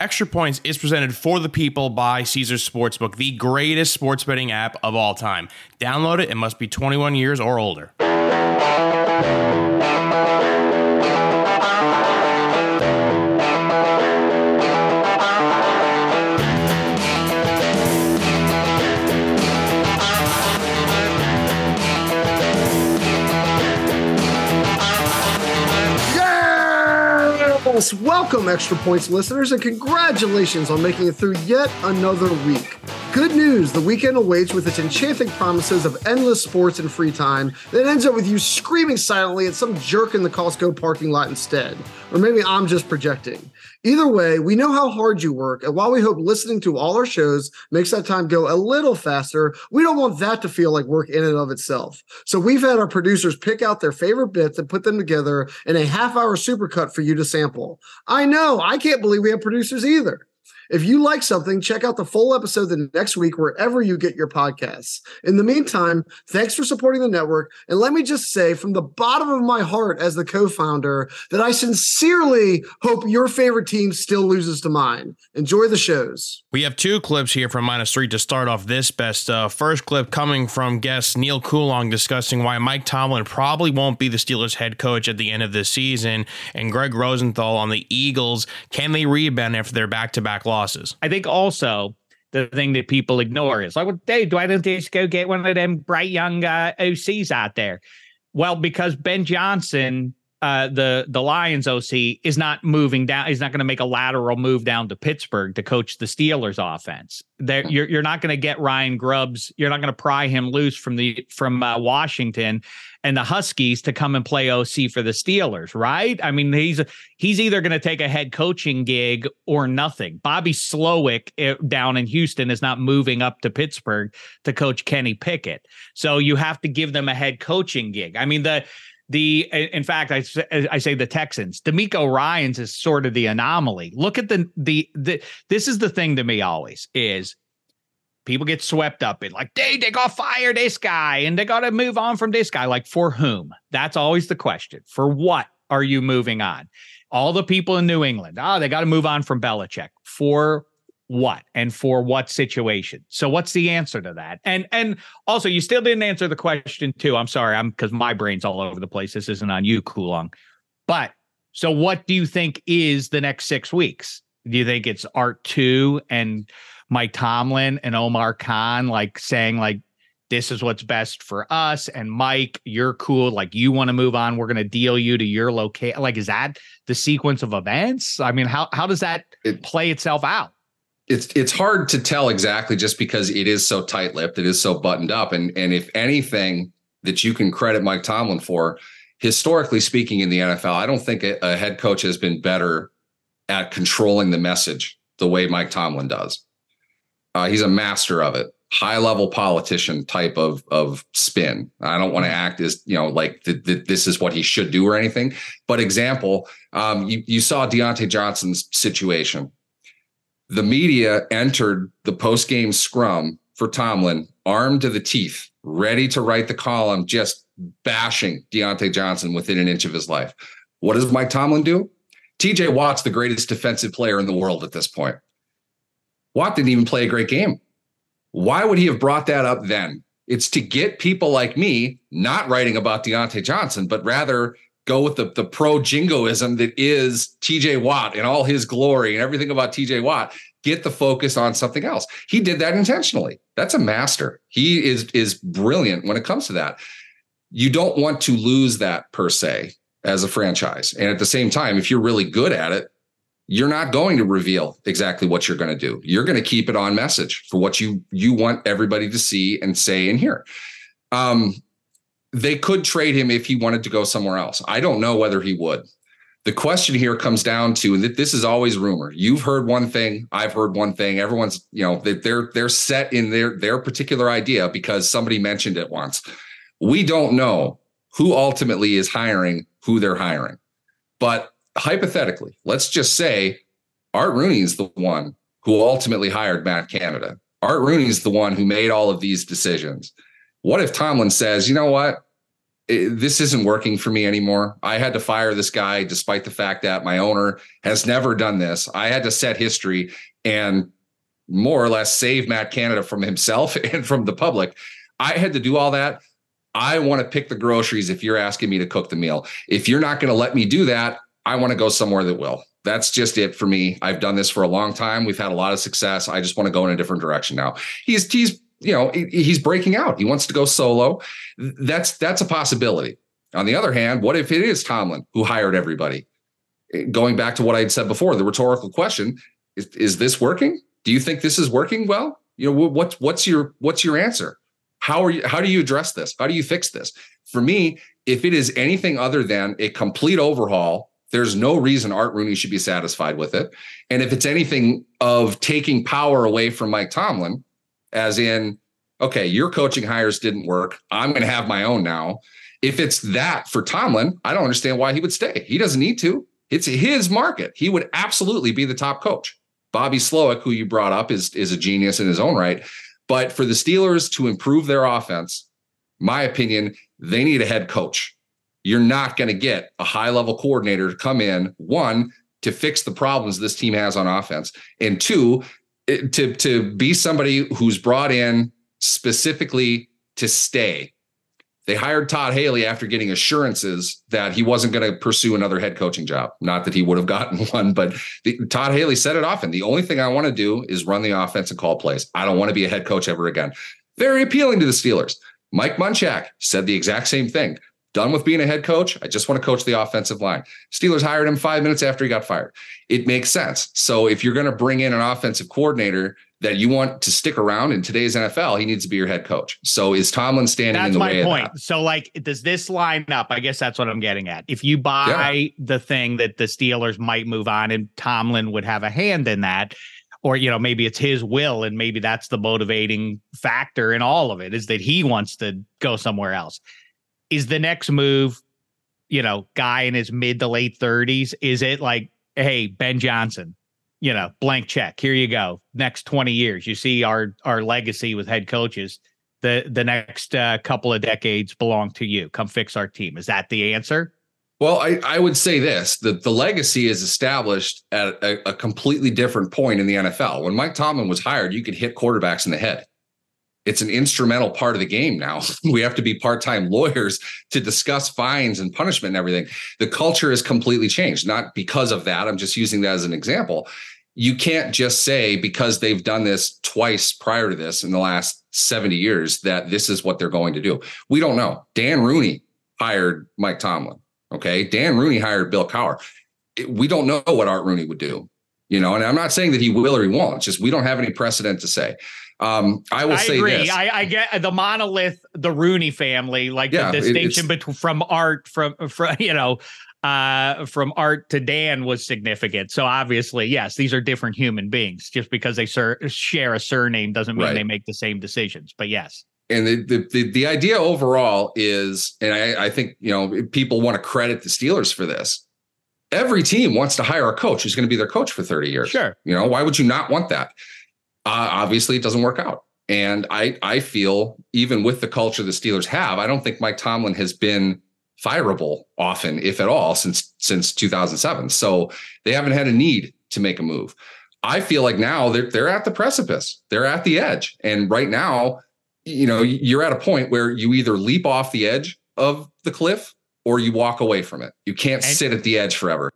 Extra Points is presented for the people by Caesars Sportsbook, the greatest sports betting app of all time. Download it and must be 21 years or older. Welcome, Extra Points listeners, and congratulations on making it through yet another week. Good news the weekend awaits with its enchanting promises of endless sports and free time that ends up with you screaming silently at some jerk in the Costco parking lot instead. Or maybe I'm just projecting. Either way, we know how hard you work, and while we hope listening to all our shows makes that time go a little faster, we don't want that to feel like work in and of itself. So we've had our producers pick out their favorite bits and put them together in a half hour supercut for you to sample. I know, I can't believe we have producers either. If you like something, check out the full episode the next week wherever you get your podcasts. In the meantime, thanks for supporting the network. And let me just say from the bottom of my heart as the co-founder that I sincerely hope your favorite team still loses to mine. Enjoy the shows. We have two clips here from Minus Three to start off this best. Uh, first clip coming from guest Neal Coolong discussing why Mike Tomlin probably won't be the Steelers head coach at the end of this season, and Gregg Rosenthal on the Eagles. Can they rebound after their back-to-back losses? Losses. I think also the thing that people ignore is like, well, don't just go get one of them bright young uh, OCs out there? Well, because Ben Johnson, uh, the the Lions OC, is not moving down. He's not going to make a lateral move down to Pittsburgh to coach the Steelers offense. There, you're you're not going to get Ryan Grubbs. You're not going to pry him loose from the from uh, Washington and the Huskies to come and play OC for the Steelers, right? I mean, he's he's either going to take a head coaching gig or nothing. Bobby Slowik eh, down in Houston is not moving up to Pittsburgh to coach Kenny Pickett. So you have to give them a head coaching gig. I mean, the the in fact I, I say the Texans DeMeco Ryans is sort of the anomaly. Look at the the the this is the thing to me always is people get swept up in like, they, they got fire this guy and they got to move on from this guy. Like, for whom? That's always the question. For what are you moving on? All the people in New England, oh, they got to move on from Belichick. For what and for what situation? So what's the answer to that? And and also you still didn't answer the question too. I'm sorry, I'm because my brain's all over the place. This isn't on you, Coolong. But so what do you think is the next six weeks? Do you think it's art two and Mike Tomlin and Omar Khan like saying like this is what's best for us and Mike you're cool like you want to move on we're going to deal you to your location like is that the sequence of events I mean how how does that it, play itself out it's it's hard to tell exactly just because it is so tight-lipped it is so buttoned up and and if anything that you can credit Mike Tomlin for historically speaking in the NFL I don't think a, a head coach has been better at controlling the message the way Mike Tomlin does uh, he's a master of it. High level politician type of of spin. I don't want to act as you know like th- th- this is what he should do or anything. But example, um, you you saw Diontae Johnson's situation. The media entered the post game scrum for Tomlin, armed to the teeth, ready to write the column, just bashing Diontae Johnson within an inch of his life. What does Mike Tomlin do? TJ Watt's the greatest defensive player in the world at this point. Watt didn't even play a great game. Why would he have brought that up then? It's to get people like me not writing about Diontae Johnson, but rather go with the, the pro jingoism that is TJ Watt and all his glory and everything about TJ Watt. Get the focus on something else. He did that intentionally. That's a master. He is is brilliant when it comes to that. You don't want to lose that per se as a franchise. And at the same time, if you're really good at it, you're not going to reveal exactly what you're going to do. You're going to keep it on message for what you you want everybody to see and say and hear. Um, they could trade him if he wanted to go somewhere else. I don't know whether he would. The question here comes down to, and this is always rumor. You've heard one thing, I've heard one thing. Everyone's, you know, they're they're set in their their particular idea because somebody mentioned it once. We don't know who ultimately is hiring who they're hiring, but hypothetically, let's just say Art Rooney is the one who ultimately hired Matt Canada. Art Rooney is the one who made all of these decisions. What if Tomlin says, you know what? this isn't working for me anymore. I had to fire this guy despite the fact that my owner has never done this. I had to set history and more or less save Matt Canada from himself and from the public. I had to do all that. I want to pick the groceries if you're asking me to cook the meal. If you're not going to let me do that, I want to go somewhere that will. That's just it for me. I've done this for a long time. We've had a lot of success. I just want to go in a different direction now. He's he's you know he's breaking out. He wants to go solo. That's that's a possibility. On the other hand, what if it is Tomlin who hired everybody? Eh, going back to what I had said before, the rhetorical question is, is this working? Do you think this is working well? You know, what's what's your what's your answer? How are you how do you address this? How do you fix this? For me, if it is anything other than a complete overhaul, there's no reason Art Rooney should be satisfied with it. And if it's anything of taking power away from Mike Tomlin, as in, okay, your coaching hires didn't work. I'm going to have my own now. If it's that for Tomlin, I don't understand why he would stay. He doesn't need to. It's his market. He would absolutely be the top coach. Bobby Slowik, who you brought up, is is a genius in his own right. But for the Steelers to improve their offense, my opinion, they need a head coach. You're not going to get a high level coordinator to come in, one, to fix the problems this team has on offense, and two, to, to be somebody who's brought in specifically to stay. They hired Todd Haley after getting assurances that he wasn't going to pursue another head coaching job. Not that he would have gotten one, but the, Todd Haley said it often. The only thing I want to do is run the offense and call plays. I don't want to be a head coach ever again. Very appealing to the Steelers. Mike Munchak said the exact same thing. Done with being a head coach. I just want to coach the offensive line. Steelers hired him five minutes after he got fired. It makes sense. So if you're going to bring in an offensive coordinator that you want to stick around in today's NFL, he needs to be your head coach. So is Tomlin standing that's in the way? That's my point. So like, does this line up? I guess that's what I'm getting at. If you buy yeah. the thing that the Steelers might move on and Tomlin would have a hand in that, or you know maybe it's his will and maybe that's the motivating factor in all of it is that he wants to go somewhere else is the next move you know guy in his mid to late 30s is it like hey ben johnson you know, blank check. Here you go. Next 20 years. You see our our legacy with head coaches. The the next uh, couple of decades belong to you. Come fix our team. Is that the answer? Well, I, I would say this that the legacy is established at a, a completely different point in the NFL. When Mike Tomlin was hired, you could hit quarterbacks in the head. It's an instrumental part of the game now. we have to be part time lawyers to discuss fines and punishment and everything. The culture has completely changed, not because of that. I'm just using that as an example. You can't just say because they've done this twice prior to this in the last 70 years that this is what they're going to do. We don't know. Dan Rooney hired Mike Tomlin. Okay. Dan Rooney hired Bill Cowher. We don't know what Art Rooney would do, you know, and I'm not saying that he will or he won't. It's just we don't have any precedent to say. Um, I will I say agree. this. I, I, get the monolith, the Rooney family, like yeah, the distinction between from art from from you know uh from art to Dan was significant. So obviously, yes, these are different human beings. Just because they sur- share a surname doesn't mean right. they make the same decisions. But yes. And the, the, the the idea overall is, and I, I think you know people want to credit the Steelers for this. Every team wants to hire a coach who's going to be their coach for 30 years. Sure. You know, why would you not want that? uh, obviously it doesn't work out. And I I feel even with the culture the Steelers have, I don't think Mike Tomlin has been fireable often, if at all, since since 2007. So they haven't had a need to make a move. I feel like now they're they're at the precipice. They're at the edge. And right now, you know, you're at a point where you either leap off the edge of the cliff or you walk away from it. You can't and- sit at the edge forever.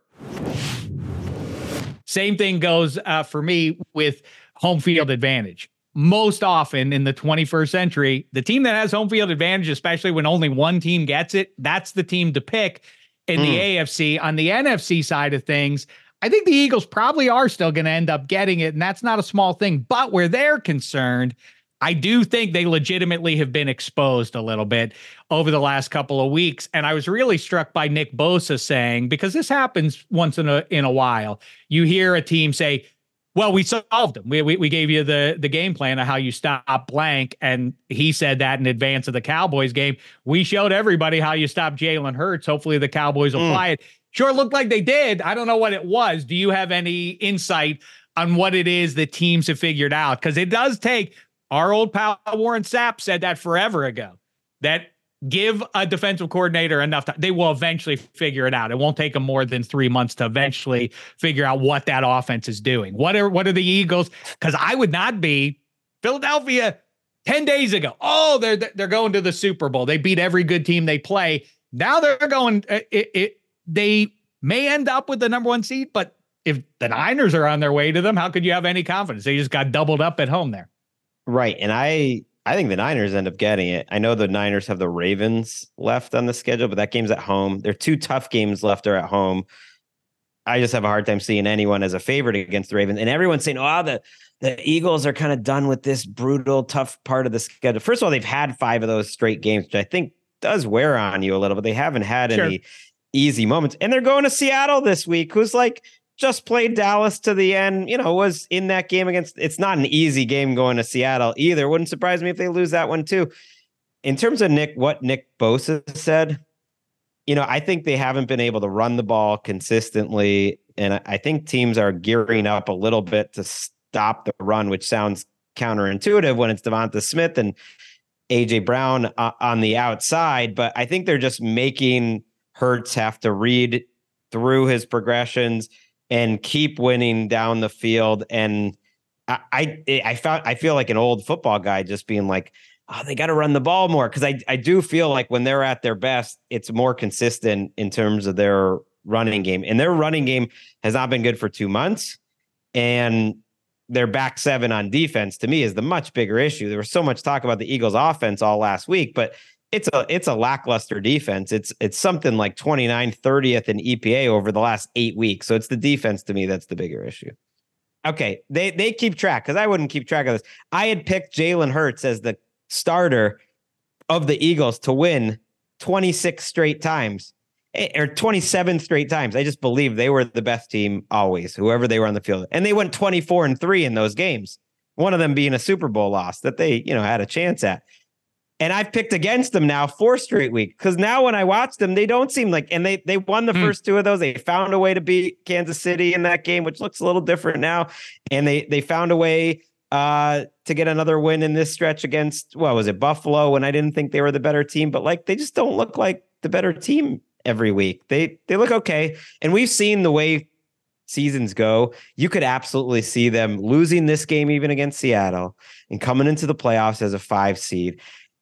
Same thing goes uh, for me with home field advantage. Most often in the 21st century, the team that has home field advantage, especially when only one team gets it, that's the team to pick in mm. the hmm. AFC. On the NFC side of things, I think the Eagles probably are still going to end up getting it, and that's not a small thing. But where they're concerned, I do think they legitimately have been exposed a little bit over the last couple of weeks. And I was really struck by Nick Bosa saying, because this happens once in a in a while, you hear a team say, well, we solved them. We, we, we gave you the the game plan of how you stop blank, and he said that in advance of the Cowboys game. We showed everybody how you stop Jalen Hurts. Hopefully, the Cowboys will mm. it. Sure, looked like they did. I don't know what it was. Do you have any insight on what it is that teams have figured out? Because it does take. Our old pal Warren Sapp said that forever ago. That give a defensive coordinator enough time. They will eventually figure it out. It won't take them more than three months to eventually figure out what that offense is doing. What are what are the Eagles? Because I would not be Philadelphia 10 days ago. Oh, they're they're going to the Super Bowl. They beat every good team they play. Now they're going uh, it, it they may end up with the number one seed, but if the Niners are on their way to them, how could you have any confidence? They just got doubled up at home there. Right. And I I think the Niners end up getting it. I know the Niners have the Ravens left on the schedule, but that game's at home. There are two tough games left are at home. I just have a hard time seeing anyone as a favorite against the Ravens. And everyone's saying, oh, the, the Eagles are kind of done with this brutal, tough part of the schedule. First of all, they've had five of those straight games, which I think does wear on you a little, but they haven't had sure. any easy moments. And they're going to Seattle this week, who's like just played Dallas to the end, you know, was in that game against it's not an easy game going to Seattle either. Wouldn't surprise me if they lose that one too. In terms of Nick, what Nick Bosa said, you know, I think they haven't been able to run the ball consistently. And I think teams are gearing up a little bit to stop the run, which sounds counterintuitive when it's Devonta Smith and AJ Brown uh, on the outside. But I think they're just making Hurts have to read through his progressions and keep winning down the field. And I, I, I found I feel like an old football guy just being like, oh, they got to run the ball more because I I do feel like when they're at their best, it's more consistent in terms of their running game, and their running game has not been good for two months, and their back seven on defense to me is the much bigger issue. There was so much talk about the Eagles offense all last week, but it's a it's a lackluster defense. It's it's something like 29 30th in EPA over the last 8 weeks. So it's the defense to me that's the bigger issue. Okay, they they keep track cuz I wouldn't keep track of this. I had picked Jalen Hurts as the starter of the Eagles to win 26 straight times eh, or 27 straight times. I just believe they were the best team always, whoever they were on the field. And they went 24 and 3 in those games. One of them being a Super Bowl loss that they, you know, had a chance at. And I've picked against them now four straight weeks because now when I watch them, they don't seem like, and they they won the mm. first two of those. They found a way to beat Kansas City in that game, which looks a little different now. And they they found a way uh, to get another win in this stretch against what was it Buffalo when I didn't think they were the better team, but like they just don't look like the better team every week. They they look okay, and we've seen the way seasons go, you could absolutely see them losing this game even against Seattle and coming into the playoffs as a five seed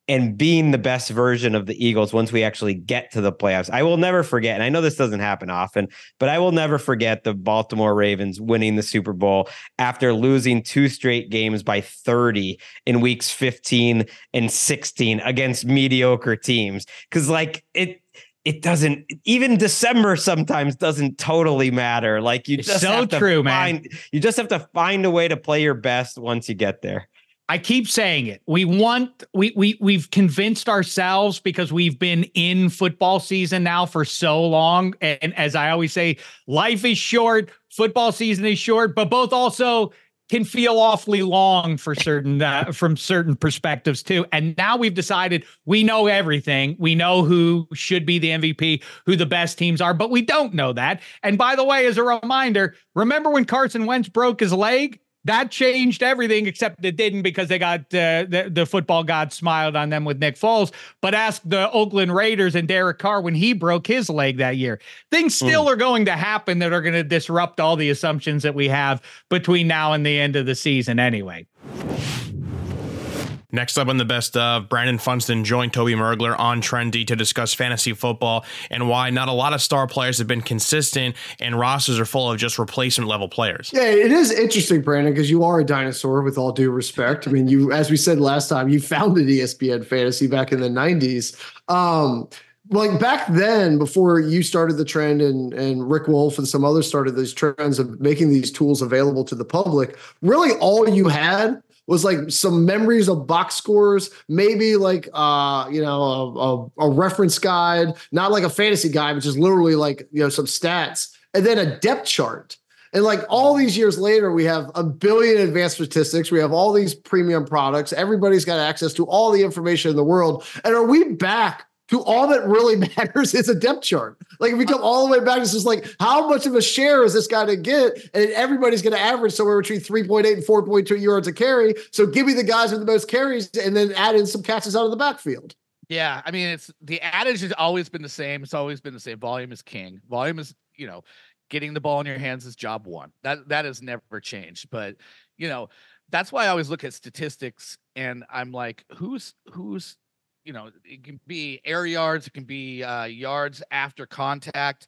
and being the best version of the Eagles once we actually get to the playoffs. I will never forget, and I know this doesn't happen often, but I will never forget the Baltimore Ravens winning the Super Bowl after losing two straight games by 30 in weeks 15 and 16 against mediocre teams. Cause like it, it doesn't even December sometimes doesn't totally matter. Like you it's just so have to true, find, man. You just have to find a way to play your best once you get there. I keep saying it. We want we we we've convinced ourselves because we've been in football season now for so long and as I always say life is short, football season is short, but both also can feel awfully long for certain uh, from certain perspectives too. And now we've decided we know everything. We know who should be the MVP, who the best teams are, but we don't know that. And by the way, as a reminder, remember when Carson Wentz broke his leg? That changed everything, except it didn't because they got uh, the, the football god smiled on them with Nick Foles. But ask the Oakland Raiders and Derek Carr when he broke his leg that year. Things still mm. are going to happen that are going to disrupt all the assumptions that we have between now and the end of the season, anyway. Next up on the best of, Brandon Funston joined Toby Mergler on Trendy to discuss fantasy football and why not a lot of star players have been consistent and rosters are full of just replacement level players. Yeah, it is interesting, Brandon, because you are a dinosaur with all due respect. I mean, you, as we said last time, you founded ESPN Fantasy back in the 90s. Um, like back then, before you started the trend and and Rick Wolf and some others started these trends of making these tools available to the public, really all you had was like some memories of box scores, maybe like uh, you know, a, a, a reference guide, not like a fantasy guide, but just literally like you know some stats, and then a depth chart. And like all these years later, we have a billion advanced statistics. We have all these premium products. Everybody's got access to all the information in the world. And are we back to all that really matters is a depth chart. Like if we come all the way back, it's just like how much of a share is this guy to get? And everybody's going to average somewhere between 3.8 and 4.2 yards a carry. So give me the guys with the most carries and then add in some catches out of the backfield. Yeah, I mean, it's the adage has always been the same. It's always been the same. Volume is king. Volume is, you know, getting the ball in your hands is job one. That that has never changed. But you know, that's why I always look at statistics and I'm like, who's who's you know, it can be air yards, it can be uh, yards after contact.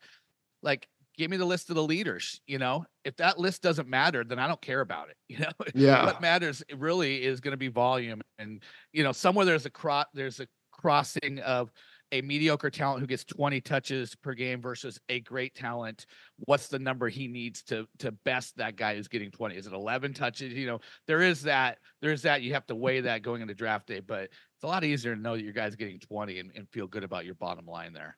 Like, give me the list of the leaders. You know, if that list doesn't matter, then I don't care about it. You know, Yeah. what matters really is going to be volume. And you know, somewhere there's a cross, there's a crossing of a mediocre talent who gets 20 touches per game versus a great talent what's the number he needs to to best that guy who's getting 20 is it 11 touches? You know there is that there's that you have to weigh that going into draft day but it's a lot easier to know that your guy's getting 20 and, and feel good about your bottom line there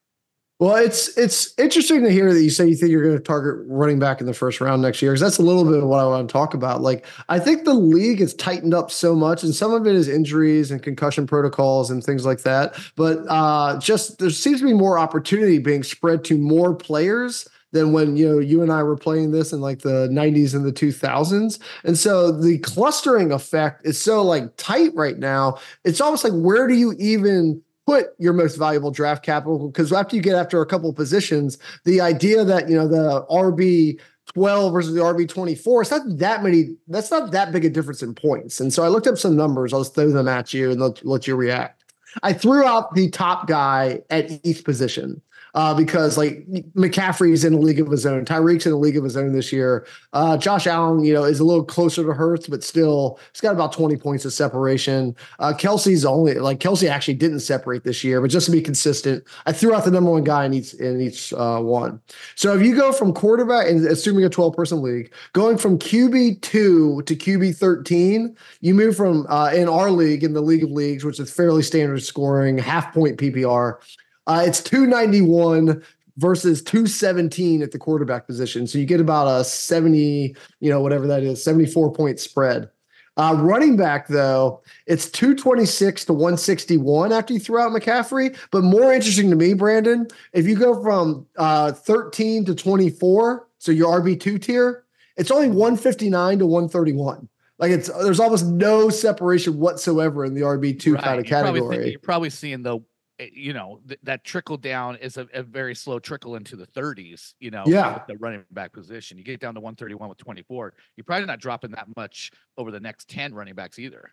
Well, it's it's interesting to hear that you say you think you're going to target running back in the first round next year because that's a little bit of what I want to talk about. Like, I think the league has tightened up so much, and some of it is injuries and concussion protocols and things like that. But uh, just there seems to be more opportunity being spread to more players than when you know you and I were playing this in like the 90s and the 2000s. And so the clustering effect is so like tight right now. It's almost like where do you even put your most valuable draft capital because after you get after a couple of positions, the idea that you know the RB 12 versus the RB 24, it's not that many, that's not that big a difference in points. And so I looked up some numbers, I'll just throw them at you and let, let you react. I threw out the top guy at each position. Uh, because like McCaffrey's in a league of his own, Tyreek's in a league of his own this year. Uh, Josh Allen, you know, is a little closer to Hurts, but still, he's got about 20 points of separation. Uh, Kelce's only like Kelce actually didn't separate this year, but just to be consistent, I threw out the number one guy in each in each uh, one. So if you go from quarterback and assuming a 12 person league, going from QB two to QB 13, you move from uh, in our league in the league of leagues, which is fairly standard scoring, half point PPR. Uh, it's 291 versus 217 at the quarterback position. So you get about a 70, you know, whatever that is, 74 point spread. Uh, running back, though, it's 226 to 161 after you throw out McCaffrey. But more interesting to me, Brandon, if you go from uh, 13 to 24, so your RB2 tier, it's only 159 to 131. Like it's there's almost no separation whatsoever in the RB2 kind of You're probably category. thinking- you're probably seeing the you know th- that trickle down is a, a very slow trickle into the 30s you know Yeah. with the running back position you get down to 131 with 24 you're probably not dropping that much over the next 10 running backs either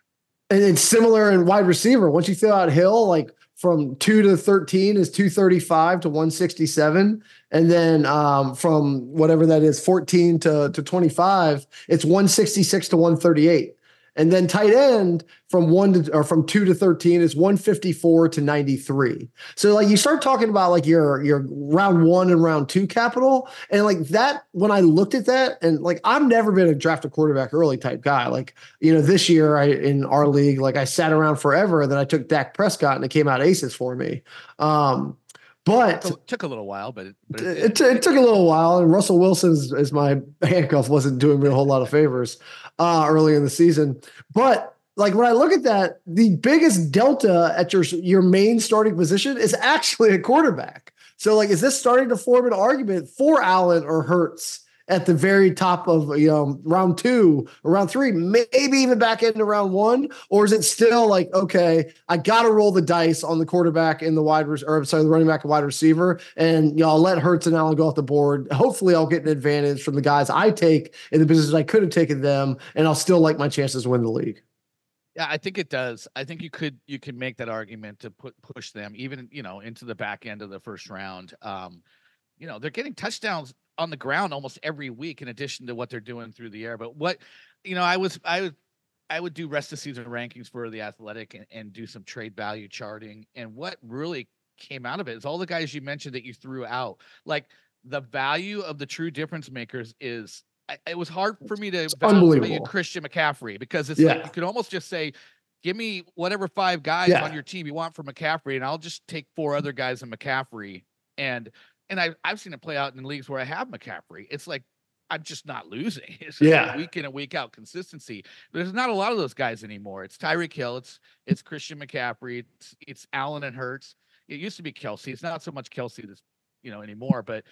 And it's similar in wide receiver. Once you throw out Hill, like from two to 13 is 235 to 167. And then um, from whatever that is, 14 to, to 25, it's 166 to 138. And then tight end from one to or from two to 13 is 154 to 93. So like you start talking about like your your round one and round two capital. And like that, when I looked at that, and like I've never been a draft a quarterback early type guy. Like you know, this year I in our league, like I sat around forever, and then I took Dak Prescott and it came out aces for me. Um, but it took a little while but it, but it, it, it took a little while, and Russell Wilson's is, is my handcuff wasn't doing me a whole lot of favors uh, early in the season. But like when I look at that, the biggest delta at your your main starting position is actually a quarterback. So like, is this starting to form an argument for Allen or Hurts at the very top of you know round two or round three, maybe even back into round one, or is it still like okay, I got to roll the dice on the quarterback and the wide or sorry, the running back and wide receiver, and you know let Hurts and Allen go off the board. Hopefully, I'll get an advantage from the guys I take in the business I could have taken them, and I'll still like my chances to win the league. Yeah, I think it does. I think you could you could make that argument to put push them even you know into the back end of the first round. Um, you know they're getting touchdowns on the ground almost every week in addition to what they're doing through the air. But what you know, I was I would I would do rest of season rankings for the athletic and, and do some trade value charting. And what really came out of it is all the guys you mentioned that you threw out. Like the value of the true difference makers is I, it was hard for me to unbelievable. Christian McCaffrey because it's like you could almost just say, give me whatever five guys Yeah. on your team you want for McCaffrey, and I'll just take four other guys in McCaffrey. And and I I've seen it play out in leagues where I have McCaffrey. It's like I'm just not losing. It's just Yeah. like week in and week out consistency. There's not a lot of those guys anymore. It's Tyreek Hill, it's it's Christian McCaffrey, it's it's Allen and Hurts. It used to be Kelce. It's not so much Kelce this you know anymore, but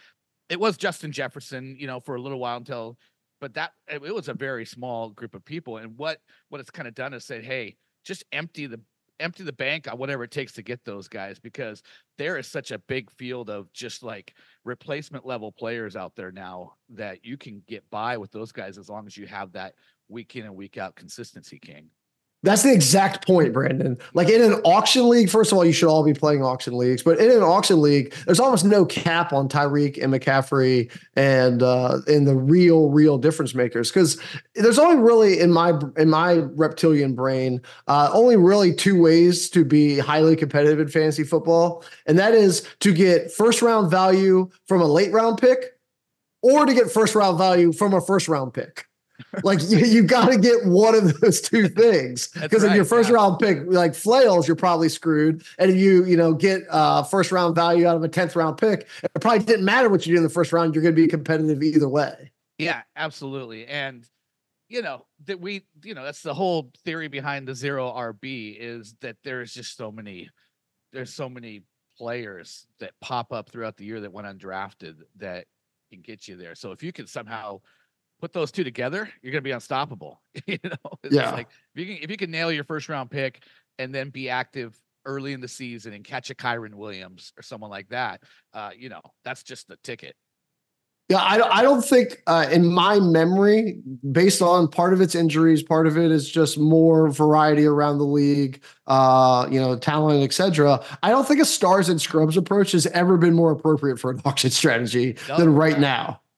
it was Justin Jefferson, you know, for a little while until but that it it was a very small group of people. And what what it's kind of done is said, hey, just empty the empty the bank on whatever it takes to get those guys because there is such a big field of just like replacement level players out there now that you can get by with those guys as long as you have that week in and week out consistency, King. That's the exact point, Brandon. Like in an auction league, first of all, you should all be playing auction leagues. But in an auction league, there's almost no cap on Tyreek and McCaffrey and uh, and the real, real difference makers. Because there's only really in my in my reptilian brain, uh, only really two ways to be highly competitive in fantasy football, and that is to get first round value from a late round pick, or to get first round value from a first round pick like you, you got to get one of those two things because right, if your first yeah. round pick like flails, you're probably screwed. And if you you know get uh, first round value out of a tenth round pick, it probably didn't matter what you do in the first round. You're going to be competitive either way. Yeah, absolutely. And you know that we you know that's the whole theory behind the zero RB is that there's just so many there's so many players that pop up throughout the year that went undrafted that can get you there. So if you can somehow put those two together, you're going to be unstoppable. you know, it's yeah. like if you can if you can nail your first round pick and then be active early in the season and catch a Kyren Williams or someone like that, uh, you know, that's just the ticket. Yeah, I, I don't think uh, in my memory, based on part of its injuries, part of it is just more variety around the league, uh, you know, talent, etc. I don't think a stars and scrubs approach has ever been more appropriate for an auction strategy no, than right now.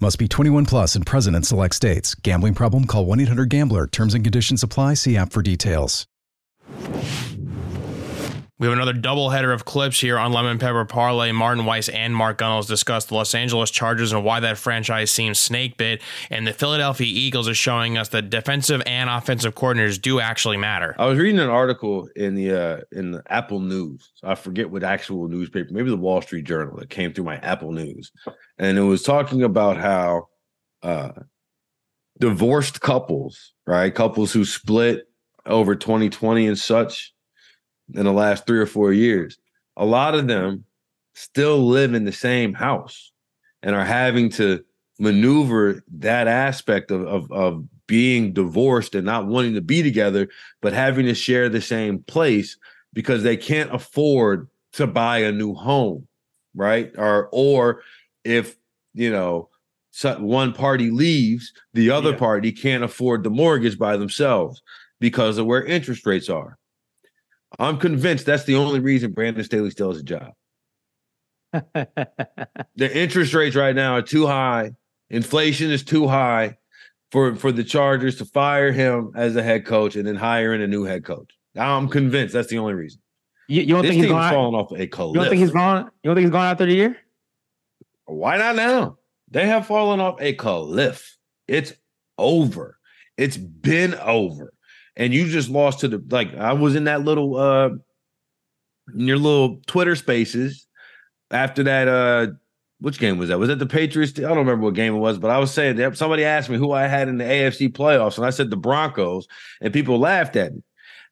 Must be 21 plus and present in select states. Gambling problem? Call 1 800 GAMBLER. Terms and conditions apply. See app for details. We have another doubleheader of clips here on Lemon Pepper Parlay. Martin Weiss and Mark Gunnels discuss the Los Angeles Chargers and why that franchise seems snake bit. And the Philadelphia Eagles are showing us that defensive and offensive coordinators do actually matter. I was reading an article in the uh, in the Apple News. I forget what actual newspaper, maybe the Wall Street Journal that came through my Apple News, and it was talking about how uh, divorced couples, right, couples who split over 2020 and such in the last three or four years, a lot of them still live in the same house and are having to maneuver that aspect of, of, of being divorced and not wanting to be together, but having to share the same place because they can't afford to buy a new home, right? Or or if you know one party leaves, the other yeah. party can't afford the mortgage by themselves because of where interest rates are. I'm convinced that's the only reason Brandon Staley still has a job. the interest rates right now are too high. Inflation is too high for, for the Chargers to fire him as a head coach and then hire in a new head coach. I'm convinced that's the only reason. You, you don't this think he's falling off a cliff? You don't think he's gone? You don't think he's gone after the year? Why not now? They have fallen off a cliff. It's over. It's been over and you just lost to the like I was in that little uh in your little Twitter spaces after that uh which game was that? Was that the Patriots? I don't remember what game it was, but I was saying that somebody asked me who I had in the AFC playoffs, and I said the Broncos, and people laughed at me.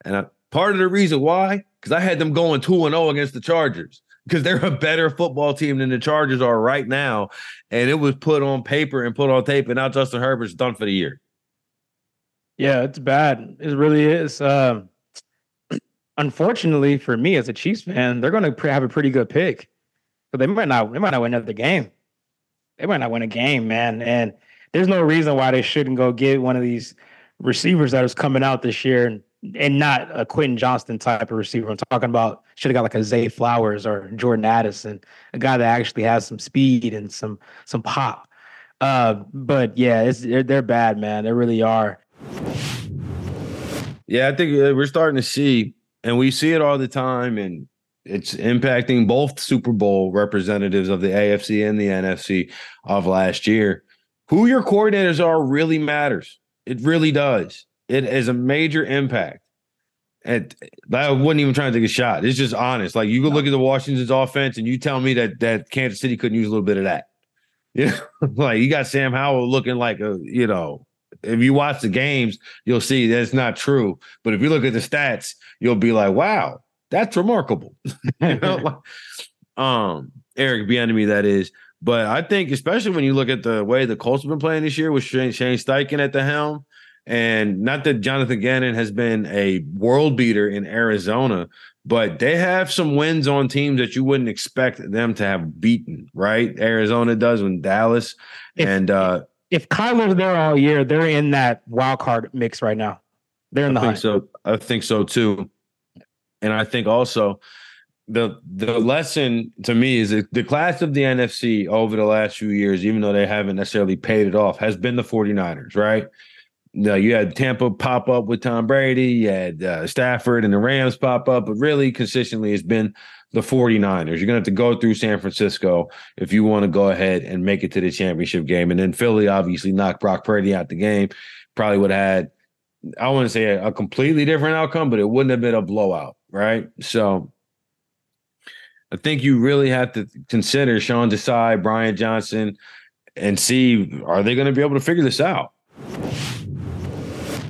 And I, part of the reason why, because I had them going 2 and 0 against the Chargers, because they're a better football team than the Chargers are right now. And it was put on paper and put on tape, and now Justin Herbert's done for the year. Yeah, it's bad. It really is. Um, unfortunately for me as a Chiefs fan, they're going to have a pretty good pick, but they might not. They might not win another game. They might not win a game, man. And there's no reason why they shouldn't go get one of these receivers that is coming out this year and, and not a Quentin Johnston type of receiver. I'm talking about should have got like a Zay Flowers or Jordan Addison, a guy that actually has some speed and some some pop. Uh, but yeah, they're, they're bad, man. They really are. Yeah, I think uh, we're starting to see, and we see it all the time, and it's impacting both Super Bowl representatives of the AFC and the NFC of last year. Who your coordinators are really matters. It really does. It is a major impact. And I wasn't even trying to take a shot. It's just honest. Like you can look at the Washington's offense and you tell me that that Kansas City couldn't use a little bit of that. Yeah, you know? like you got Sam Howell looking like a, you know, if you watch the games, you'll see that's not true. But if you look at the stats, you'll be like, wow, that's remarkable. you know? um, Eric Bieniemy, that is. But I think, especially when you look at the way the Colts have been playing this year with Shane, Shane Steichen at the helm, and not that Jonathan Gannon has been a world beater in Arizona, but they have some wins on teams that you wouldn't expect them to have beaten, right? Arizona does when Dallas if, and uh if Kyler's there all year, they're in that wild card mix right now. They're in the I think hunt. so. I think so too. And I think also the the lesson to me is the class of the NFC over the last few years, even though they haven't necessarily paid it off, has been the 49ers, right? Now you had Tampa pop up with Tom Brady, you had uh, Stafford and the Rams pop up, but really consistently it's been the 49ers. You're going to have to go through San Francisco if you want to go ahead and make it to the championship game. And then Philly obviously knocked Brock Purdy out the game. Probably would have had, I wouldn't say a, a completely different outcome, but it wouldn't have been a blowout, right? So I think you really have to consider Sean Desai, Brian Johnson, and see are they going to be able to figure this out?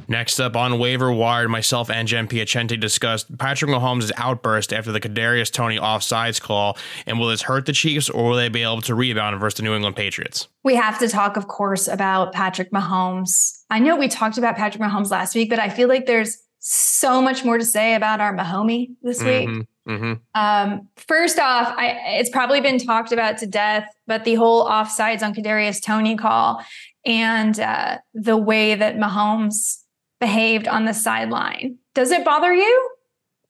Next up on waiver wire, myself and Jen Piacente discussed Patrick Mahomes' outburst after the Kadarius Toney offsides call, and will this hurt the Chiefs or will they be able to rebound versus the New England Patriots? We have to talk, of course, about Patrick Mahomes. I know we talked about Patrick Mahomes last week, but I feel like there's so much more to say about our Mahomie this week. Mm-hmm, mm-hmm. Um, first off, I, it's probably been talked about to death, but the whole offsides on Kadarius Toney call and uh, the way that Mahomes behaved on the sideline. Does it bother you?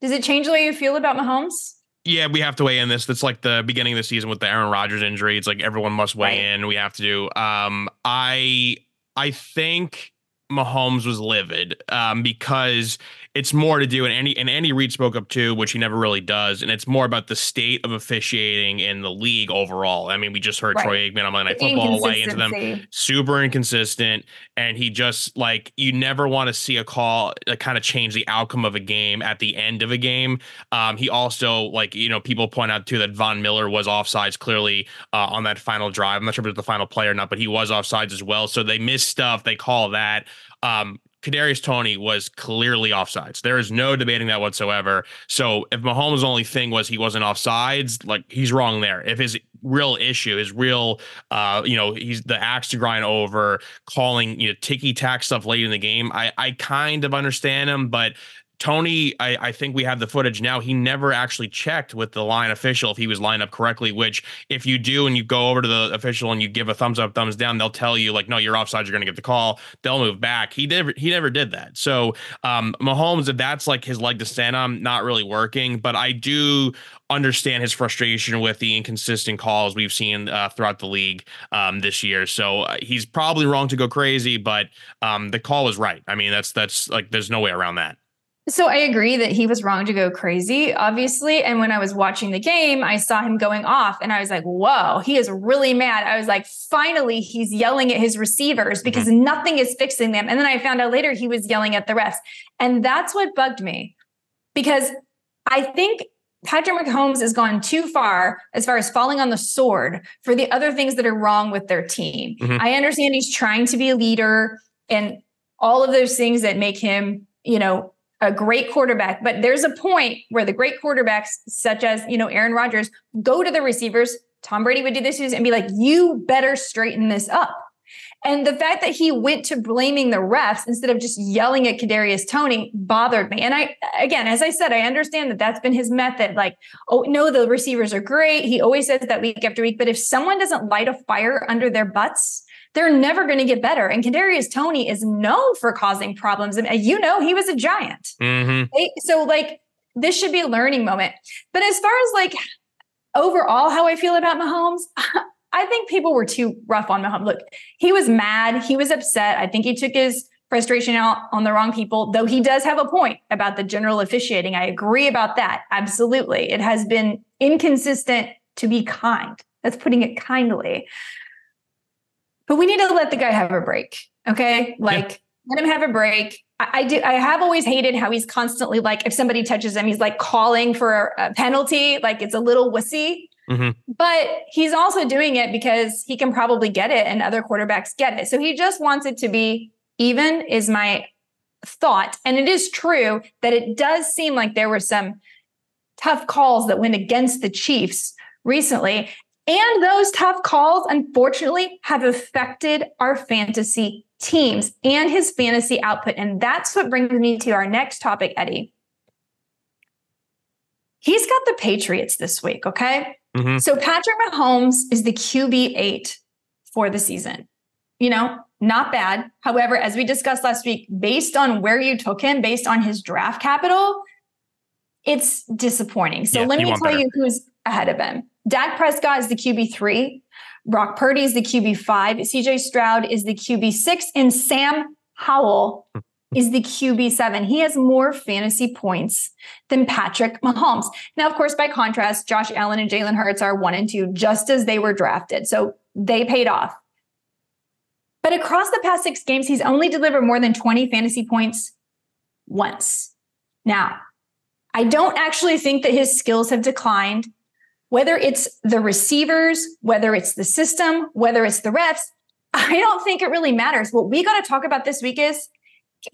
Does it change the way you feel about Mahomes? Yeah, we have to weigh in this. That's like the beginning of the season with the Aaron Rodgers injury. It's like everyone must weigh right. in. We have to do. Um, I I think Mahomes was livid um, because it's more to do and any and Andy Reid spoke up too, which he never really does, and it's more about the state of officiating in the league overall. I mean, we just heard right. Troy Aikman on Monday Night Football lay into them, super inconsistent, and he just like you never want to see a call that kind of change the outcome of a game at the end of a game. Um, he also like you know people point out too that Von Miller was offsides clearly uh, on that final drive. I'm not sure if it was the final play or not, but he was offsides as well. So they miss stuff. They call that. Um, Kadarius Toney was clearly offsides. There is no debating that whatsoever. So if Mahomes' only thing was he wasn't offsides, like he's wrong there. If his real issue, his real, uh, you know, he's the axe to grind over, calling you know ticky tack stuff late in the game. I I kind of understand him, but Toney, I, I, think we have the footage now. He never actually checked with the line official if he was lined up correctly. Which, if you do and you go over to the official and you give a thumbs up, thumbs down, they'll tell you like, no, you're offside. You're going to get the call. They'll move back. He never he never did that. So, um, Mahomes, if that's like his leg to stand on, not really working. But I do understand his frustration with the inconsistent calls we've seen uh, throughout the league um, this year. So uh, he's probably wrong to go crazy, but um, the call was right. I mean, that's that's like there's no way around that. So I agree that he was wrong to go crazy, obviously. And when I was watching the game, I saw him going off and I was like, whoa, he is really mad. I was like, finally, he's yelling at his receivers because mm-hmm. nothing is fixing them. And then I found out later he was yelling at the refs. And that's what bugged me because I think Patrick Mahomes has gone too far as far as falling on the sword for the other things that are wrong with their team. Mm-hmm. I understand he's trying to be a leader and all of those things that make him, you know, a great quarterback, but there's a point where the great quarterbacks, such as you know Aaron Rodgers, go to the receivers. Tom Brady would do this and be like, "You better straighten this up." And the fact that he went to blaming the refs instead of just yelling at Kadarius Toney bothered me. And I, again, as I said, I understand that that's been his method. Like, oh no, the receivers are great. He always says that week after week. But if someone doesn't light a fire under their butts, they're never going to get better. And Kadarius Toney is known for causing problems. And you know, he was a giant. Mm-hmm. So like this should be a learning moment. But as far as like overall how I feel about Mahomes, I think people were too rough on Mahomes. Look, he was mad. He was upset. I think he took his frustration out on the wrong people, though he does have a point about the general officiating. I agree about that. Absolutely. It has been inconsistent to be kind. That's putting it kindly but we need to let the guy have a break. Okay. Like, yeah. let him have a break. I, I, do. I have always hated how he's constantly like, if somebody touches him, he's like calling for a penalty. Like it's a little wussy. Mm-hmm. But he's also doing it because he can probably get it and other quarterbacks get it. So he just wants it to be even, is my thought. And it is true that it does seem like there were some tough calls that went against the Chiefs recently. And those tough calls, unfortunately, have affected our fantasy teams and his fantasy output. And that's what brings me to our next topic, Eddie. He's got the Patriots this week, okay? Mm-hmm. So Patrick Mahomes is the QB eight for the season. You know, not bad. However, as we discussed last week, based on where you took him, based on his draft capital, it's disappointing. So yeah, let me tell better. you who's ahead of him. Dak Prescott is the QB3. Brock Purdy is the QB5. CJ Stroud is the QB6. And Sam Howell hmm. is the QB7. He has more fantasy points than Patrick Mahomes. Now, of course, by contrast, Josh Allen and Jalen Hurts are one and two, just as they were drafted. So they paid off. But across the past six games, he's only delivered more than 20 fantasy points once. Now, I don't actually think that his skills have declined whether it's the receivers, whether it's the system, whether it's the refs, I don't think it really matters. What we got to talk about this week is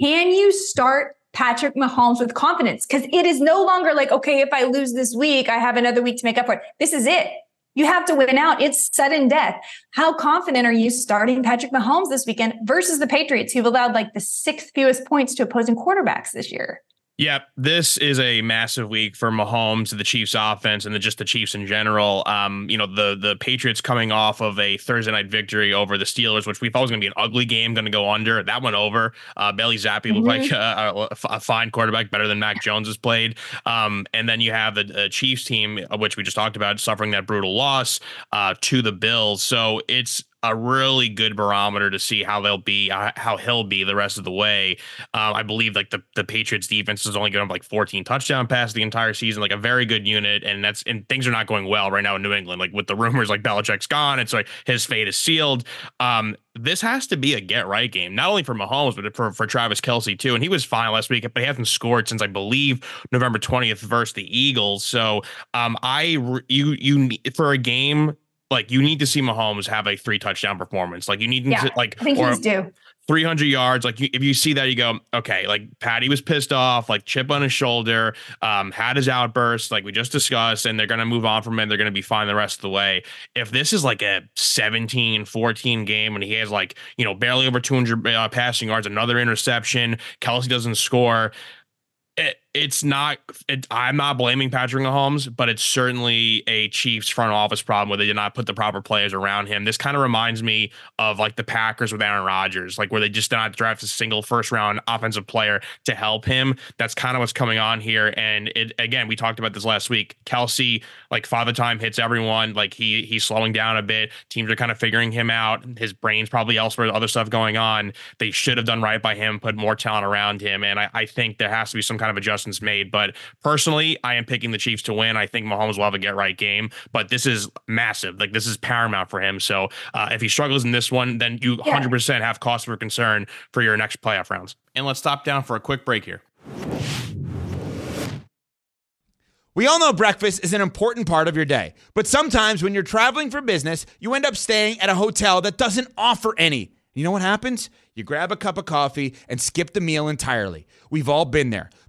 can you start Patrick Mahomes with confidence? Because it is no longer like, okay, if I lose this week, I have another week to make up for it. This is it. You have to win out. It's sudden death. How confident are you starting Patrick Mahomes this weekend versus the Patriots, who've allowed like the sixth fewest points to opposing quarterbacks this year? Yep, this is a massive week for Mahomes, the Chiefs offense, and the, just the Chiefs in general. Um, you know, the the Patriots coming off of a Thursday night victory over the Steelers, which we thought was going to be an ugly game, going to go under. That went over. Uh, Bailey Zappe mm-hmm. looked like mm-hmm. a, a, fine quarterback, better than Mac Jones has played. Um, and then you have the, the Chiefs team, which we just talked about, suffering that brutal loss uh, to the Bills. So it's a really good barometer to see how they'll be, uh, how he'll be the rest of the way. Um, I believe like the the Patriots defense is only going to have like 14 touchdown passes the entire season, like a very good unit, and that's and things are not going well right now in New England. Like with the rumors, like Belichick's gone, it's like his fate is sealed. Um, this has to be a get right game, not only for Mahomes, but for, for Travis Kelce too. And he was fine last week, but he hasn't scored since I believe November 20th versus the Eagles. So um, I you you for a game like you need to see Mahomes have a three touchdown performance. Like you need yeah, to like I think he's due. 300 yards. Like you, if you see that, you go, okay, like Patty was pissed off, like chip on his shoulder, um, had his outburst, like we just discussed, and they're going to move on from it. They're going to be fine the rest of the way. If this is like a 17, 14 game and he has like, you know, barely over 200 uh, passing yards, another interception, Kelce doesn't score, it's not it, I'm not blaming Patrick Mahomes, but it's certainly a Chiefs front office problem where they did not put the proper players around him. This kind of reminds me of like the Packers with Aaron Rodgers, like where they just did not draft a single first round offensive player to help him. That's kind of what's coming on here. And it again, we talked about this last week. Kelce, like father time hits everyone. Like he he's slowing down a bit. Teams are kind of figuring him out. His brain's probably elsewhere, other stuff going on. They should have done right by him, put more talent around him. And I, I think there has to be some kind of adjustment adjustments made. But personally, I am picking the Chiefs to win. I think Mahomes will have a get right game, but this is massive. Like this is paramount for him. So uh, if he struggles in this one, then you yeah. 100% have cause for concern for your next playoff rounds. And let's stop down for a quick break here. We all know breakfast is an important part of your day, but sometimes when you're traveling for business, you end up staying at a hotel that doesn't offer any. You know what happens? You grab a cup of coffee and skip the meal entirely. We've all been there.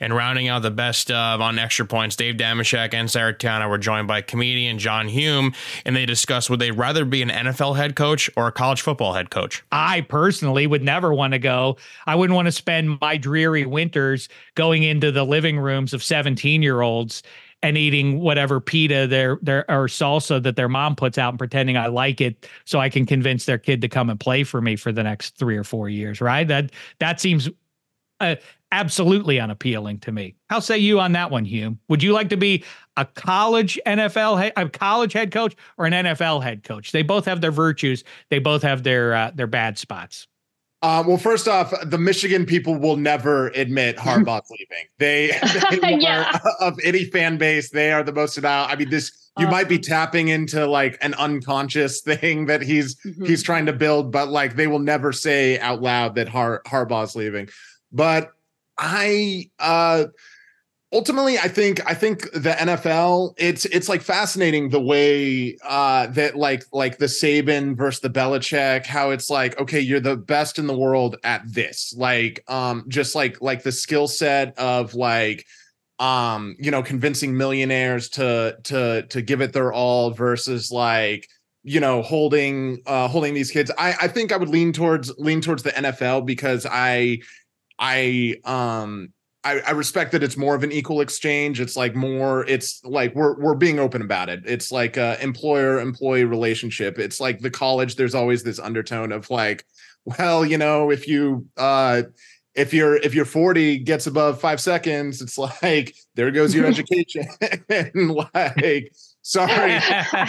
And rounding out the best of on extra points, Dave Dameshek and Sarah Tiana were joined by comedian John Hume, and they discussed would they rather be an NFL head coach or a college football head coach? I personally would never want to go. I wouldn't want to spend my dreary winters going into the living rooms of 17 year olds and eating whatever pita their their or salsa that their mom puts out and pretending I like it so I can convince their kid to come and play for me for the next 3 or 4 years, right? That that seems uh, absolutely unappealing to me. How say you on that one, Hume? Would you like to be a college NFL, a college head coach, or an NFL head coach? They both have their virtues. They both have their uh, their bad spots. Uh, well, first off, the Michigan people will never admit Harbaugh's leaving. They, they yeah. of any fan base, they are the most about. I mean, this you uh, might be tapping into like an unconscious thing that he's mm-hmm. he's trying to build, but like they will never say out loud that Har- Harbaugh's leaving. But I uh ultimately i think i think the nfl it's it's like fascinating the way uh that like like the saban versus the belichick how it's like okay you're the best in the world at this. Like um just like like the skill set of like um you know convincing millionaires to to to give it their all versus like you know holding uh holding these kids. I i think i would lean towards lean towards the nfl because i I um I, I, respect that it's more of an equal exchange. It's like more, it's like we're we're being open about it. It's like a employer employee relationship. It's like the college, there's always this undertone of like, well, you know, if you uh if you're if you're 40 gets above five seconds, it's like there goes your education. and like, sorry.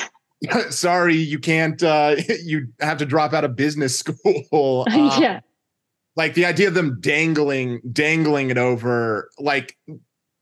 sorry, you can't uh you have to drop out of business school. Uh, yeah like the idea of them dangling dangling it over like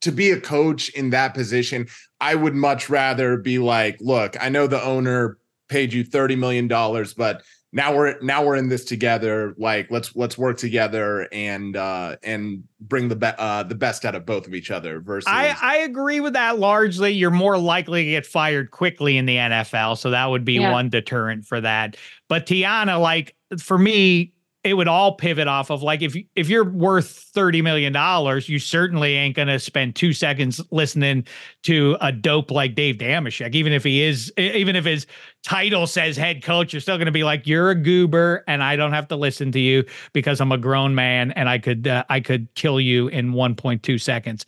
to be a coach in that position i would much rather be like look i know the owner paid you 30 million dollars but now we're now we're in this together like let's let's work together and uh and bring the be- uh the best out of both of each other versus I I agree with that largely you're more likely to get fired quickly in the NFL so that would be yeah. one deterrent for that but Tiana like for me it would all pivot off of like if if you're worth 30 million dollars you certainly ain't to spend 2 seconds listening to a dope like Dave Dameshek even if he is even if his title says head coach you're still to be like you're a goober and I don't have to listen to you because I'm a grown man and I could uh, I could kill you in 1.2 seconds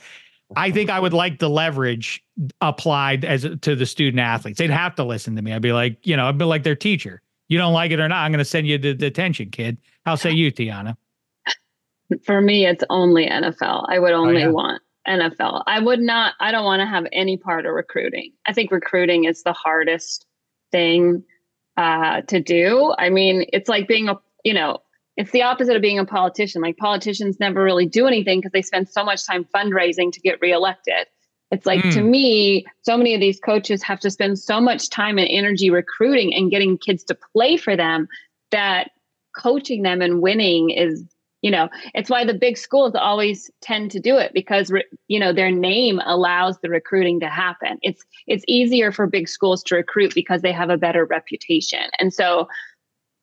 I think I would like the leverage applied as to the student athletes. They'd have to listen to me. I'd be like, you know, I'd be like their teacher. You don't like it or not, I'm going to send you to detention, kid. How say you, Tiana? For me, it's only NFL. I would oh, only oh, yeah. want NFL. I would not, I don't want to have any part of recruiting. I think recruiting is the hardest thing uh, to do. I mean, it's like being a, you know, it's the opposite of being a politician. Like politicians never really do anything because they spend so much time fundraising to get reelected. It's like mm. to hmm. me, so many of these coaches have to spend so much time and energy recruiting and getting kids to play for them that coaching them and winning is you know it's why the big schools always tend to do it because you know their name allows the recruiting to happen. It's it's easier for big schools to recruit because they have a better reputation. And so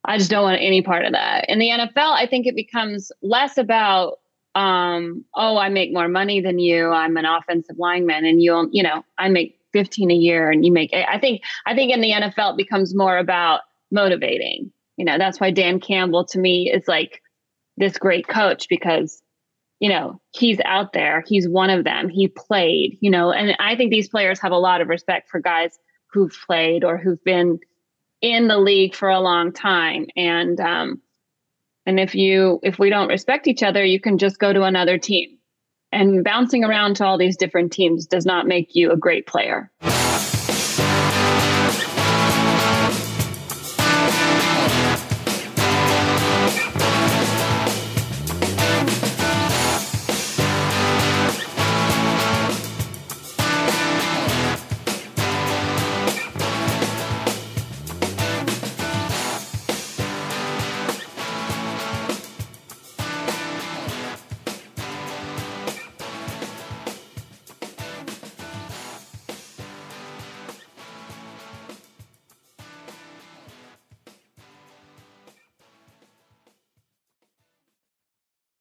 i just don't want any part of that. In the nfl i think it becomes less about um oh i make more money than you. I'm an offensive lineman and you'll you know i make 15 a year and you make i think i think in the nfl it becomes more about motivating you know, that's why Dan Campbell to me is like this great coach because, you know, he's out there. He's one of them. He played, you know, and I think these players have a lot of respect for guys who've played or who've been in the league for a long time. And, um, and if you, if we don't respect each other, you can just go to another team. And bouncing around to all these different teams does not make you a great player.